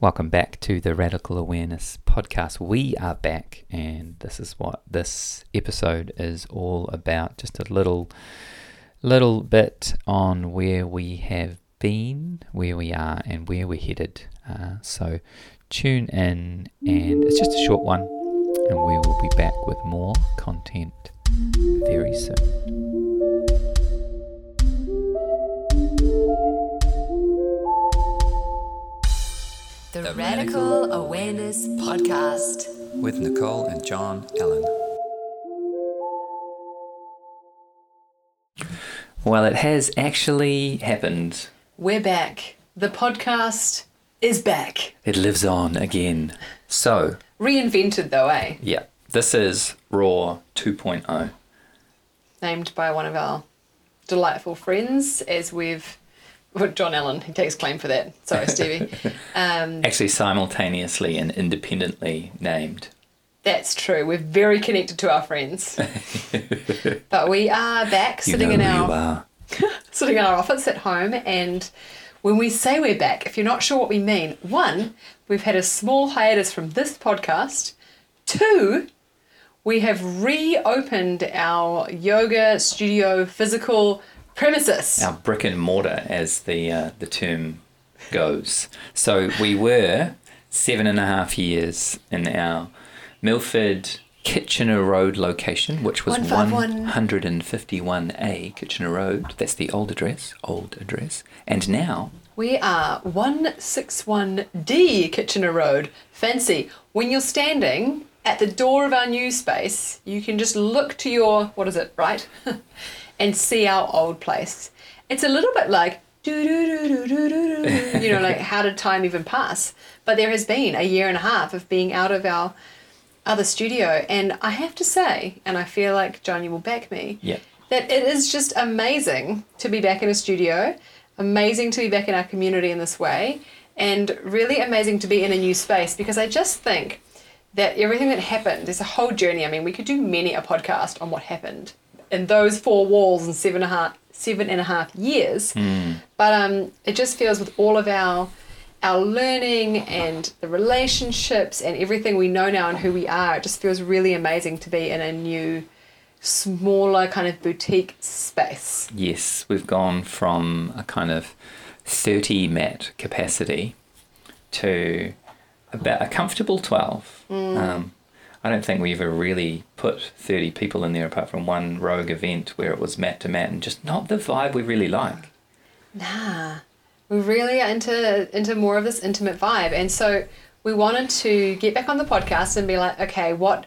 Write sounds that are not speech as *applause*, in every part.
Welcome back to the Radical Awareness podcast. We are back, and this is what this episode is all about. Just a little, little bit on where we have been, where we are, and where we're headed. Uh, so, tune in, and it's just a short one, and we will be back with more content very soon. The, Radical Awareness Podcast. with Nicole and John Allen. Well, it has actually happened. We're back. The podcast is back. It lives on again. So, Reinvented, though, eh? yeah, this is Raw 2.0. Named by one of our delightful friends, as we've. Well, John Allen, he takes claim for that. Sorry, Stevie. *laughs* Um, Actually, simultaneously and independently named. that's true. We're very connected to our friends. *laughs* but we are back, You sitting know in our *laughs* sitting in our office at home and when we say we're back if you're not sure what we mean one we've had a small hiatus from this podcast two we have reopened our yoga studio physical premises Our brick and mortar, as the uh, the term goes. So we were seven and a half years in our Milford Kitchener Road location, which was 151. 151A Kitchener Road. That's the old address, old address. And now we are 161d kitchener road fancy when you're standing at the door of our new space you can just look to your what is it right *laughs* and see our old place it's a little bit like do do do do do do you know like how did time even pass but there has been a year and a half of being out of our other studio and i have to say and i feel like john you will back me Yeah. that it is just amazing to be back in a studio, amazing to be back in our community in this way, and really amazing to be in a new space because I just think that everything that happened, there's a whole journey. I mean, we could do many a podcast on what happened in those four walls in seven and a half seven and a half years. But um, it just feels with all of our our learning and the relationships and everything we know now and who we are, it just feels really amazing to be in a new smaller kind of boutique space. Yes, we've gone from a kind of 30 mat capacity to about a comfortable 12. Um, I don't think we ever really put 30 people in there apart from one rogue event where it was mat to mat and just not the vibe we really like. Nah, we really are into into more of this intimate vibe, and so we wanted to get back on the podcast and be like, okay, what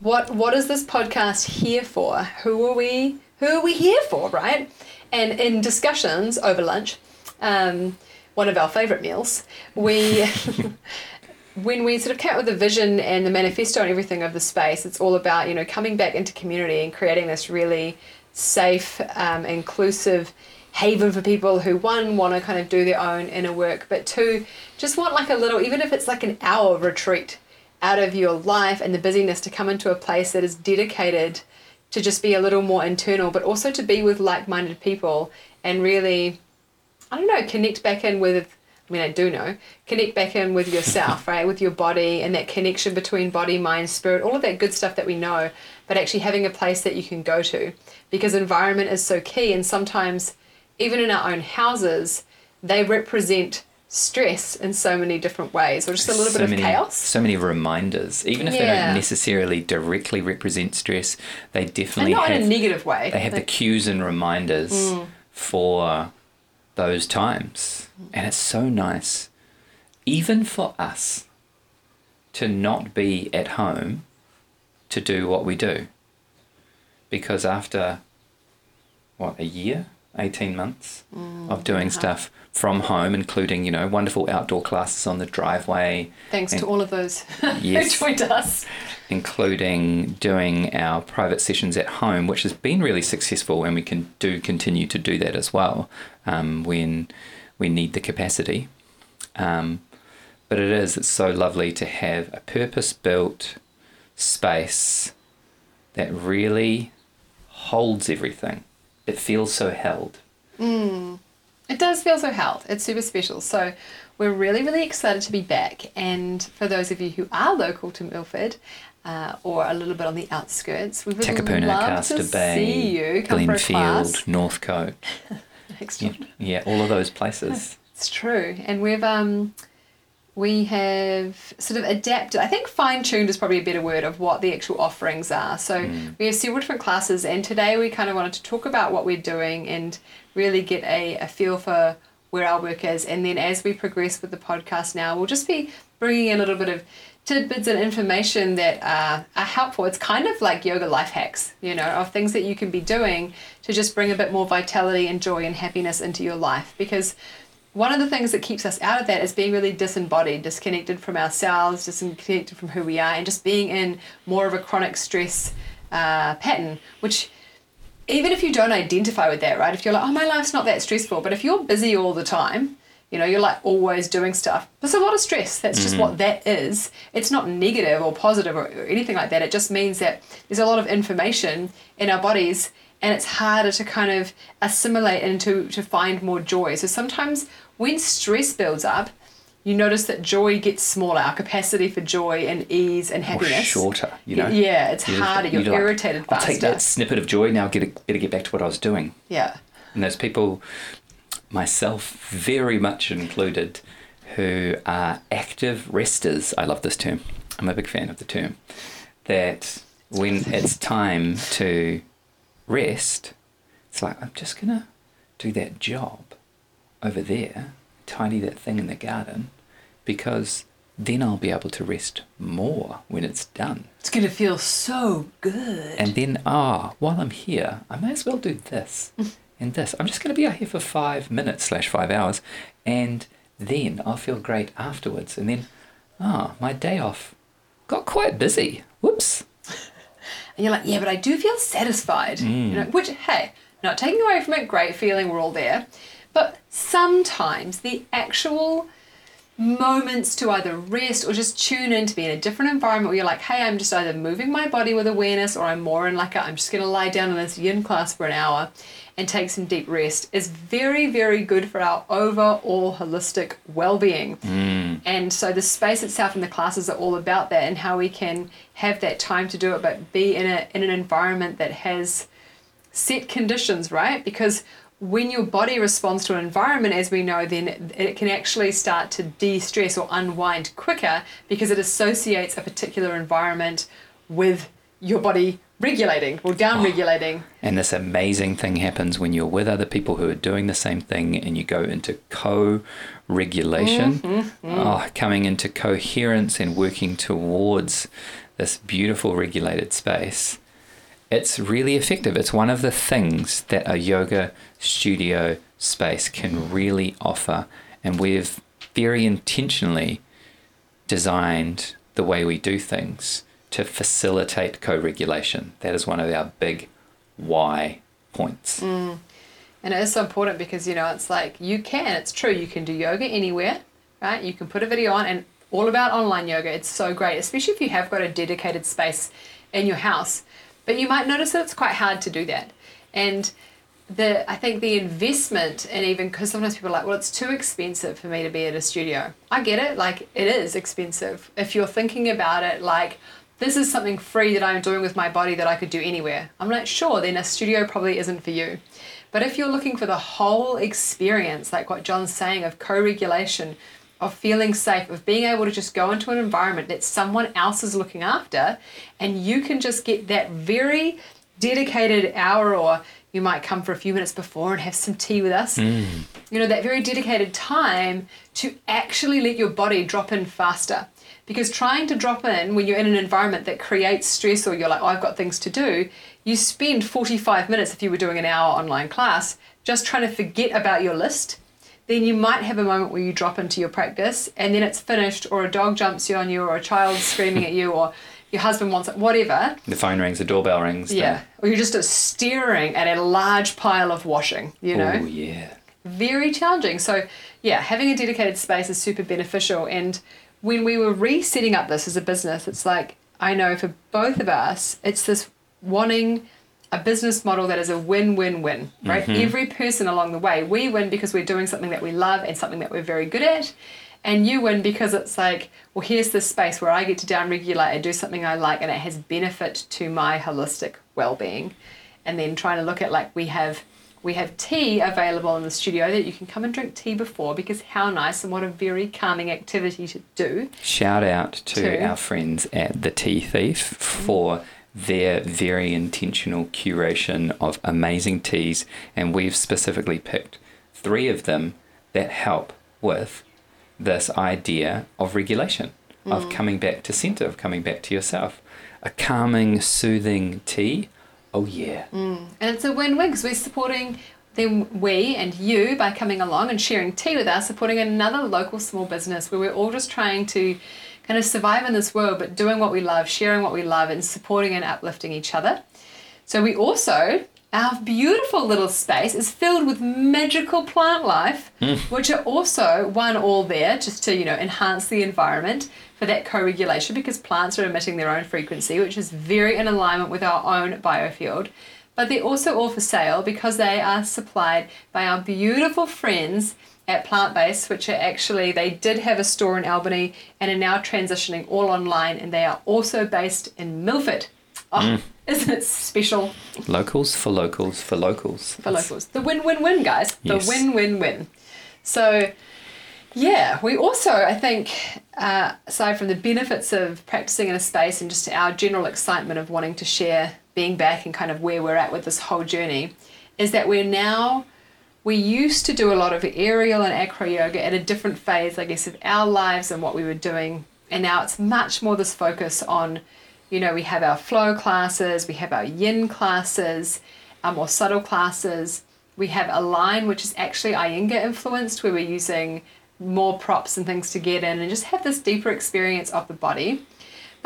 what what is this podcast here for? Who are we? Who are we here for? Right? And in discussions over lunch, um, one of our favorite meals, we. *laughs* *laughs* when we sort of came up with the vision and the manifesto and everything of the space, it's all about you know coming back into community and creating this really safe, um, inclusive haven for people who one want to kind of do their own inner work, but two just want like a little, even if it's like an hour retreat out of your life and the busyness to come into a place that is dedicated to just be a little more internal, but also to be with like-minded people and really I don't know, connect back in with, I mean, I do know, connect back in with yourself, *laughs* right? With your body and that connection between body, mind, spirit, all of that good stuff that we know, but actually having a place that you can go to because environment is so key. And sometimes, even in our own houses, they represent stress in so many different ways or just a little so bit of many, chaos. So many reminders. Even if they don't necessarily directly represent stress, they definitely And not have in a negative way. they have the cues and reminders Mm. for those times. And it's so nice, even for us, to not be at home to do what we do. Because after, what, a year? 18 months Mm, of doing stuff from home, including, you know, wonderful outdoor classes on the driveway, Thanks to all of those *laughs* Yes. who joined us. including doing our private sessions at home, which has been really successful, and we can do continue to do that as well um, when we need the capacity. Um, but it is it's so lovely to have a purpose-built space that really holds everything. It feels so held. It does feel so held. It's super special. So we're really, really excited to be back. And for those of you who are local to Milford, uh, or a little bit on the outskirts, we would Takapuna, love Castor to Bay, see you come for a class. Glenfield, Northcote. *laughs* Yeah, yeah, all of those places. *laughs* It's true, and we've um, we have sort of adapted. I think fine tuned is probably a better word of what the actual offerings are. So hmm. we have several different classes, and today we kind of wanted to talk about what we're doing and really get a, a feel for where our work is. And then as we progress with the podcast now, we'll just be bringing in a little bit of tidbits and information that are, are helpful. It's kind of like yoga life hacks, you know, of things that you can be doing to just bring a bit more vitality and joy and happiness into your life. Because one of the things that keeps us out of that is being really disembodied, disconnected from ourselves, disconnected from who we are, and just being in more of a chronic stress uh, pattern, which even if you don't identify with that, right? If you're like, oh, my life's not that stressful, but if you're busy all the time, you know, you're like always doing stuff. There's a lot of stress. That's just what that is. It's not negative or positive or, or anything like that. It just means that there's a lot of information in our bodies and it's harder to kind of assimilate and to, to find more joy. So sometimes when stress builds up, you notice that joy gets smaller, our capacity for joy and ease and Or happiness. shorter, you know? Yeah, it's You're- harder. You're, you're like, irritated I'll faster. take that snippet of joy now. Get a, better get back to what I was doing. Yeah. And those people, myself very much included, who are active resters. I love this term. I'm a big fan of the term. That when it's time to rest, it's like, I'm just going to do that job over there, tidy that thing in the garden, because then I'll be able to rest more when it's done. It's going to feel so good. And then, ah, while I'm here, I may as well do this *laughs* and this. I'm just going to be out here for five minutes slash five hours, and then I'll feel great afterwards. And then, ah, my day off got quite busy. Whoops. And *laughs* you're like, yeah, but I do feel satisfied. You Mm. know, which, hey, not taking away from it, great feeling, we're all there. But sometimes the actual moments to either rest or just tune in to be in a different environment where you're like, hey, I'm just either moving my body with awareness or I'm more in like a, I'm just going to lie down in this yin class for an hour and take some deep rest is very, very good for our overall holistic well-being. Mm. And so the space itself and the classes are all about that and how we can have that time to do it, but be in a in an environment that has set conditions, right? Because when your body responds to an environment, as we know, then it can actually start to de stress or unwind quicker because it associates a particular environment with your body regulating or down regulating. And this amazing thing happens when you're with other people who are doing the same thing and you go into co regulation, mm-hmm, mm-hmm. oh, coming into coherence and working towards this beautiful regulated space. It's really effective. It's one of the things that a yoga studio space can really offer. And we've very intentionally designed the way we do things to facilitate co regulation. That is one of our big why points. Mm. And it is so important because, you know, it's like you can, it's true, you can do yoga anywhere, right? You can put a video on and all about online yoga. It's so great, especially if you have got a dedicated space in your house. But you might notice that it's quite hard to do that. And the I think the investment and even because sometimes people are like, well, it's too expensive for me to be at a studio. I get it, like it is expensive. If you're thinking about it like this is something free that I'm doing with my body that I could do anywhere. I'm like, sure, then a studio probably isn't for you. But if you're looking for the whole experience, like what John's saying of co regulation, of feeling safe, of being able to just go into an environment that someone else is looking after, and you can just get that very dedicated hour, or you might come for a few minutes before and have some tea with us. Hmm. You know, that very dedicated time to actually let your body drop in faster. Because trying to drop in when you're in an environment that creates stress or you're like, oh, I've got things to do, you spend 45 minutes if you were doing an hour online class just trying to forget about your list. Then you might have a moment where you drop into your practice and then it's finished, or a dog jumps you on you, or a child's *laughs* screaming at you, or your husband wants it, whatever. The phone rings, the doorbell rings. Yeah. Or you're just staring at a large pile of washing, you know? Oh, yeah. very challenging. So, yeah, having a dedicated space is super beneficial. And when we were resetting up this as a business, it's like I know for both of us, it's this wanting a business model that is a win-win-win, right? Mm-hmm. Every person along the way, we win because we're doing something that we love and something that we're very good at, And you win because it's like, well, here's this space where I get to down regulate and do something I like and it has benefit to my holistic well being. And then trying to look at like we have we have tea available in the studio that you can come and drink tea before because how nice and what a very calming activity to do. Shout out to Two. our friends at The Tea Thief for their very intentional curation of amazing teas, and we've specifically picked three of them that help with this idea of regulation, of mm. coming back to center, of coming back to yourself. A calming, soothing tea. Oh, yeah. Mm. And it's a win-win because we're supporting them, we and you, by coming along and sharing tea with us, supporting another local small business where we're all just trying to kind of survive in this world, but doing what we love, sharing what we love, and supporting and uplifting each other. So we also, our beautiful little space is filled with magical plant life, hmm. which are also one all there just to you know enhance the environment for that co-regulation because plants are emitting their own frequency, which is very in alignment with our own biofield. But they're also all for sale because they are supplied by our beautiful friends at Plant Base, which are actually, they did have a store in Albany and are now transitioning all online, and they are also based in Milford. Oh, isn't it special Locals for locals for locals. for locals? The win win win, guys. The Yes. win win win. So, yeah, we also, I think, uh, aside from the benefits of practicing in a space and just our general excitement of wanting to share being back and kind of where we're at with this whole journey, is that we're now, we used to do a lot of aerial and acro yoga at a different phase, I guess, of our lives and what we were doing. And now it's much more this focus on, you know, we have our flow classes, we have our yin classes, um, our more subtle classes. We have a line which is actually Iyengar influenced, where we're using more props and things to get in and just have this deeper experience of the body.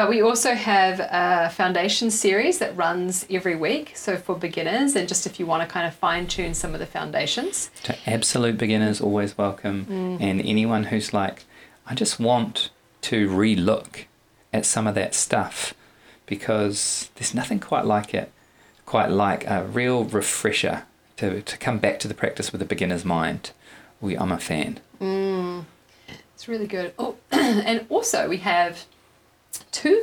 But we also have a foundation series that runs every week. So for beginners, and just if you want to kind of fine tune some of the foundations. To absolute beginners, always welcome. Mm. And anyone who's like, I just want to re look at some of that stuff because there's nothing quite like it, quite like a real refresher to, to come back to the practice with a beginner's mind. We, I'm a fan. Mm. It's really good. Oh, *clears throat* and also we have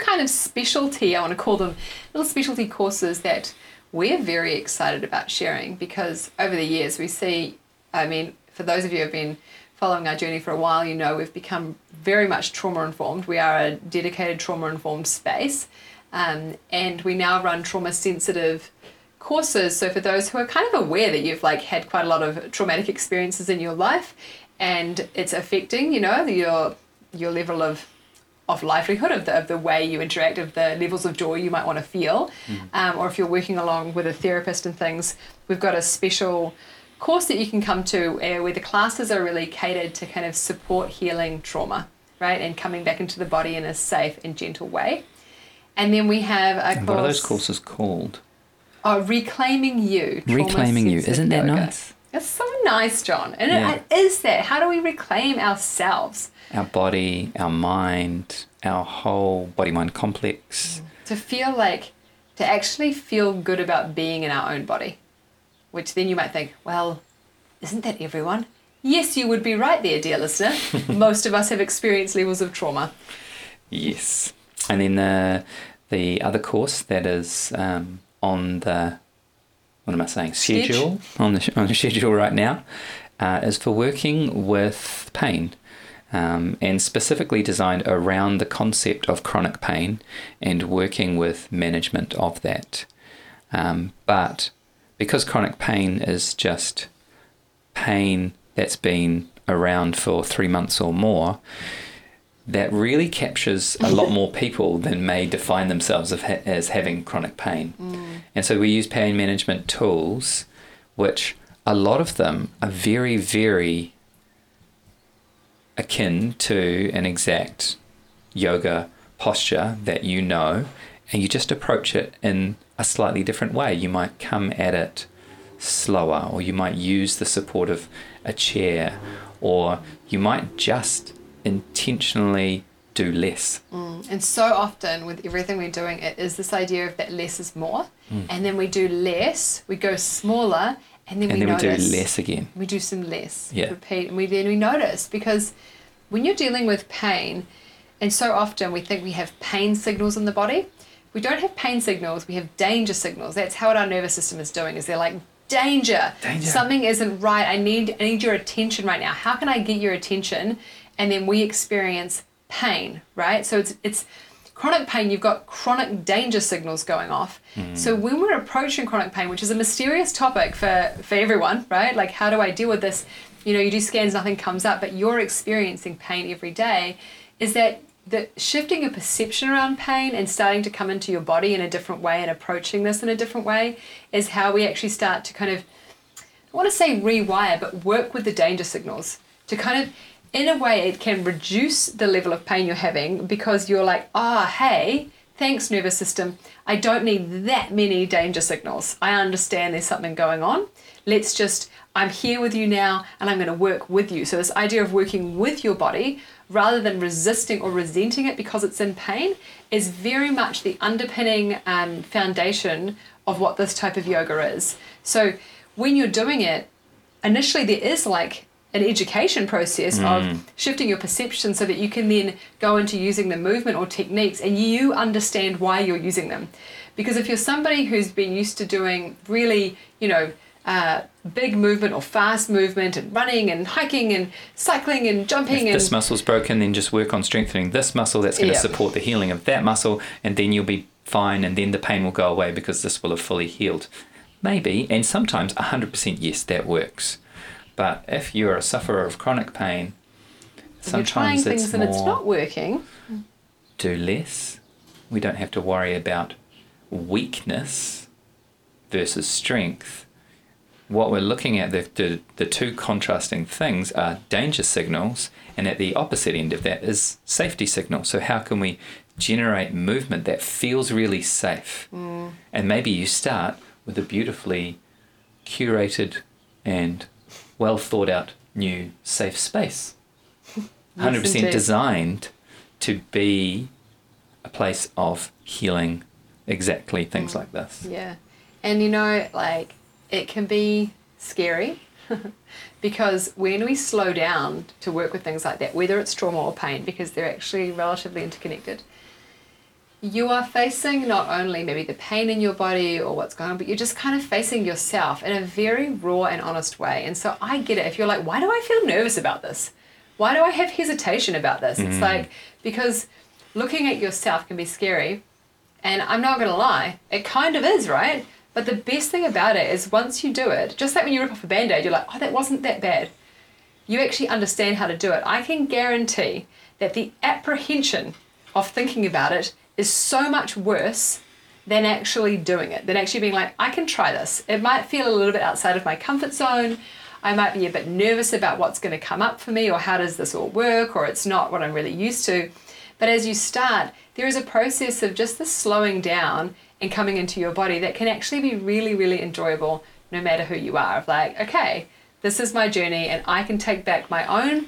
kind of specialty, I want to call them little specialty courses that we're very excited about sharing because over the years we see, I mean, for those of you who have been following our journey for a while, you know we've become very much trauma informed. We are a dedicated trauma informed space, um, and we now run trauma sensitive courses. So for those who are kind of aware that you've like had quite a lot of traumatic experiences in your life, and it's affecting, you know, your your level of of livelihood of the, of the way you interact of the levels of joy you might want to feel um, or if you're working along with a therapist and things we've got a special course that you can come to uh, where the classes are really catered to kind of support healing trauma right and coming back into the body in a safe and gentle way and then we have a And course what are those courses called? oh reclaiming you Reclaiming You. Isn't that yoga. nice? It's so nice john. And Yeah. it, it is that. How do we reclaim ourselves? Our body, our mind, our whole body mind complex. to feel like to actually feel good about being in our own body. Which then you might think well isn't that everyone? Yes you would be right there dear listener. *laughs* Most of us have experienced levels of trauma. Yes. And then the the other course that is um, on the what am I saying Schedule. on the on the schedule right now uh, is for working with pain. Um, and specifically designed around the concept of chronic pain and working with management of that. Um, but because chronic pain is just pain that's been around for three months or more, that really captures a lot more people than may define themselves of ha- as having chronic pain. Mm. And so we use pain management tools, which a lot of them are very, very akin to an exact yoga posture that you know, and you just approach it in a slightly different way. You might come at it slower, or you might use the support of a chair, or you might just intentionally do less. Mm. and so often with everything we're doing it is this idea of that less is more mm. and then we do less we go smaller and then And we then we do less again. we do some less Yeah. repeat and we then we notice because when you're dealing with pain, and so often we think we have pain signals in the body. We don't have pain signals, we have danger signals. That's how our nervous system is doing, is they're like, danger. Danger. Something isn't right. I need I need your attention right now. How can I get your attention? And then we experience pain, right? So it's it's chronic pain, you've got chronic danger signals going off. Hmm. So when we're approaching chronic pain, which is a mysterious topic for, for everyone, right? Like how do I deal with this? You know, you do scans, nothing comes up, but you're experiencing pain every day, is that the shifting your perception around pain and starting to come into your body in a different way and approaching this in a different way is how we actually start to kind of I want to say rewire, but work with the danger signals to kind of, in a way, it can reduce the level of pain you're having because you're like, ah, hey, thanks, nervous system. I don't need that many danger signals. I understand there's something going on. Let's just, I'm here with you now and I'm going to work with you. So, this idea of working with your body rather than resisting or resenting it because it's in pain is very much the underpinning um, foundation of what this type of yoga is. So, when you're doing it, initially there is like an education process of shifting your perception so that you can then go into using the movement or techniques and you understand why you're using them. Because if you're somebody who's been used to doing really, you know, uh, big movement or fast movement and running and hiking and cycling and jumping If and this muscle's broken, then just work on strengthening this muscle. That's going to Yeah. support the healing of that muscle, and then you'll be fine, and then the pain will go away because this will have fully healed. Maybe, and sometimes 100% yes, that works. But if you're a sufferer of chronic pain, if you're trying sometimes things it's and it's not working. do less. We don't have to worry about weakness versus strength. What we're looking at, the, the, the two contrasting things are danger signals, and at the opposite end of that is safety signals. So, how can we generate movement that feels really safe? Mm. And maybe you start with a beautifully curated and well thought out new safe space. *laughs* 100% indeed. designed to be a place of healing exactly things like this. Yeah. And you know, like, it can be scary *laughs* because when we slow down to work with things like that, whether it's trauma or pain, because they're actually relatively interconnected, you are facing not only maybe the pain in your body or what's going on, but you're just kind of facing yourself in a very raw and honest way. And so I get it. If you're like, why do I feel nervous about this? Why do I have hesitation about this? It's mm. like, because looking at yourself can be scary. And I'm not going to lie, it kind of is, right? But the best thing about it is once you do it, just like when you rip off a band aid, you're like, oh, that wasn't that bad. You actually understand how to do it. I can guarantee that the apprehension of thinking about it is so much worse than actually doing it, than actually being like, I can try this. It might feel a little bit outside of my comfort zone. I might be a bit nervous about what's going to come up for me or how does this all work or it's not what I'm really used to. But as you start, there is a process of just the slowing down and coming into your body that can actually be really, really enjoyable no matter who you are. Of like, okay, this is my journey and I can take back my own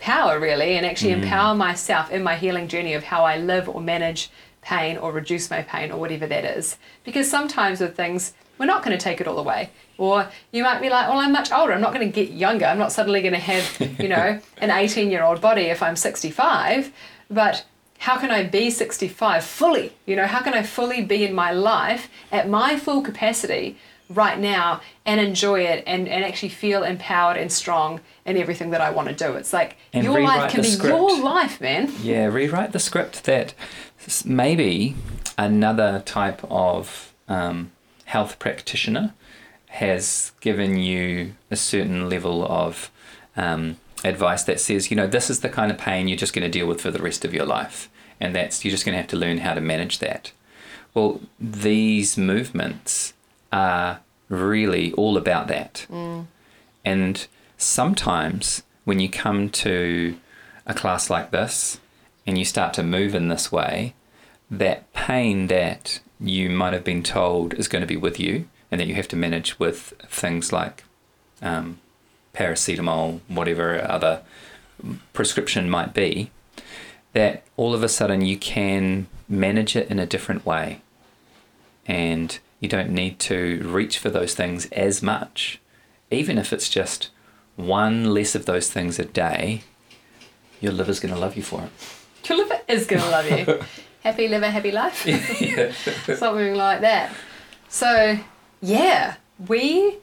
power really and actually mm. empower myself in my healing journey of how I live or manage pain or reduce my pain or whatever that is. Because sometimes with things, we're not going to take it all away. Or you might be like, well, I'm much older. I'm not going to get younger. I'm not suddenly going to have, you know, *laughs* an 18 year old body if I'm 65. But how can I be 65 fully? You know, how can I fully be in my life at my full capacity right now and enjoy it and, and actually feel empowered and strong in everything that I want to do? It's like And your life can be script. your life, man. Yeah, rewrite the script that maybe another type of um, health practitioner has given you a certain level of um, advice that says, you know, this is the kind of pain you're just going to deal with for the rest of your life. And that's, you're just going to have to learn how to manage that. Well, these movements are really all about that. And sometimes when you come to a class like this and you start to move in this way, that pain that you might have been told is going to be with you and that you have to manage with things like um, paracetamol, whatever other prescription might be, that all of a sudden you can manage it in a different way. And you don't need to reach for those things as much. Even if it's just one less of those things a day, Your liver's going to love you for it. Your liver is going to love you. *laughs* happy liver, happy life. *laughs* Something like that. So, yeah, we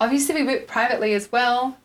obviously we work privately as well.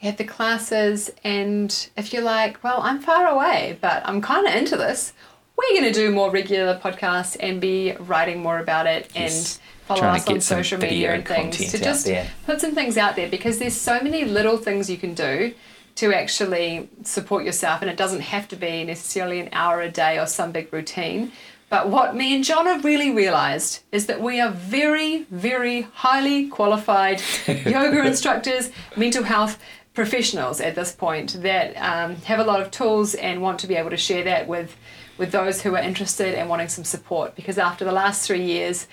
We have the classes, and if you're like, well, I'm far away, but I'm kind of into this, we're going to do more regular podcasts and be writing more about it Yes. and follow Trying us on social media and things to just there. put some things out there because there's so many little things you can do to actually support yourself and it doesn't have to be necessarily an hour a day or some big routine but what me and John have really realized is that we are very very highly qualified *laughs* yoga instructors mental health professionals at this point that um, have a lot of tools and want to be able to share that with with those who are interested and wanting some support because after the last three years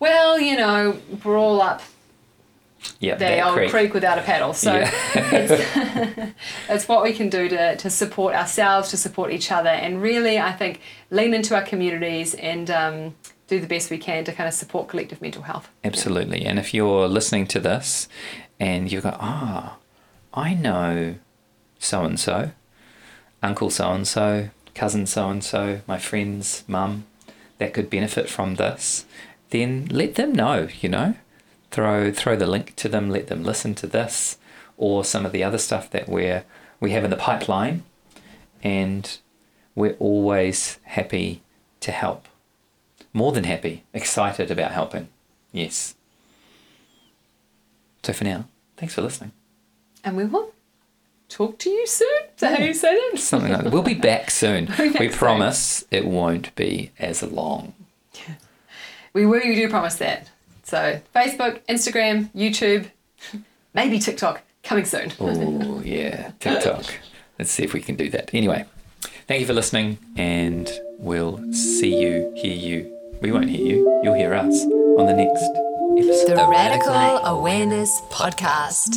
well you know we're all up Yeah, the old creek. creek. without a paddle. So Yeah. it's, *laughs* it's what we can do to, to support ourselves, to support each other, and really, I think, lean into our communities and um, do the best we can to kind of support collective mental health. Absolutely. And if you're listening to this and you've got, ah, I know so and so, uncle so and so, cousin so and so, my friend's mum that could benefit from this, then let them know, you know. Throw throw the link to them, let them listen to this or some of the other stuff that we're we have in the pipeline and we're always happy to help. More than happy, excited about helping. Yes. So for now, thanks for listening. And we will talk to you soon. Is that how you say that? Something like that. We'll be back soon. *laughs* We'll back we soon. promise it won't be as long. *laughs* We really do promise that. So Facebook, Instagram, YouTube, *laughs* maybe TikTok coming soon. Oh yeah, TikTok. Let's see if we can do that. Anyway, thank you for listening, and we'll see you, hear you. We won't hear you. You'll hear us on the next episode. The Radical Awareness Podcast.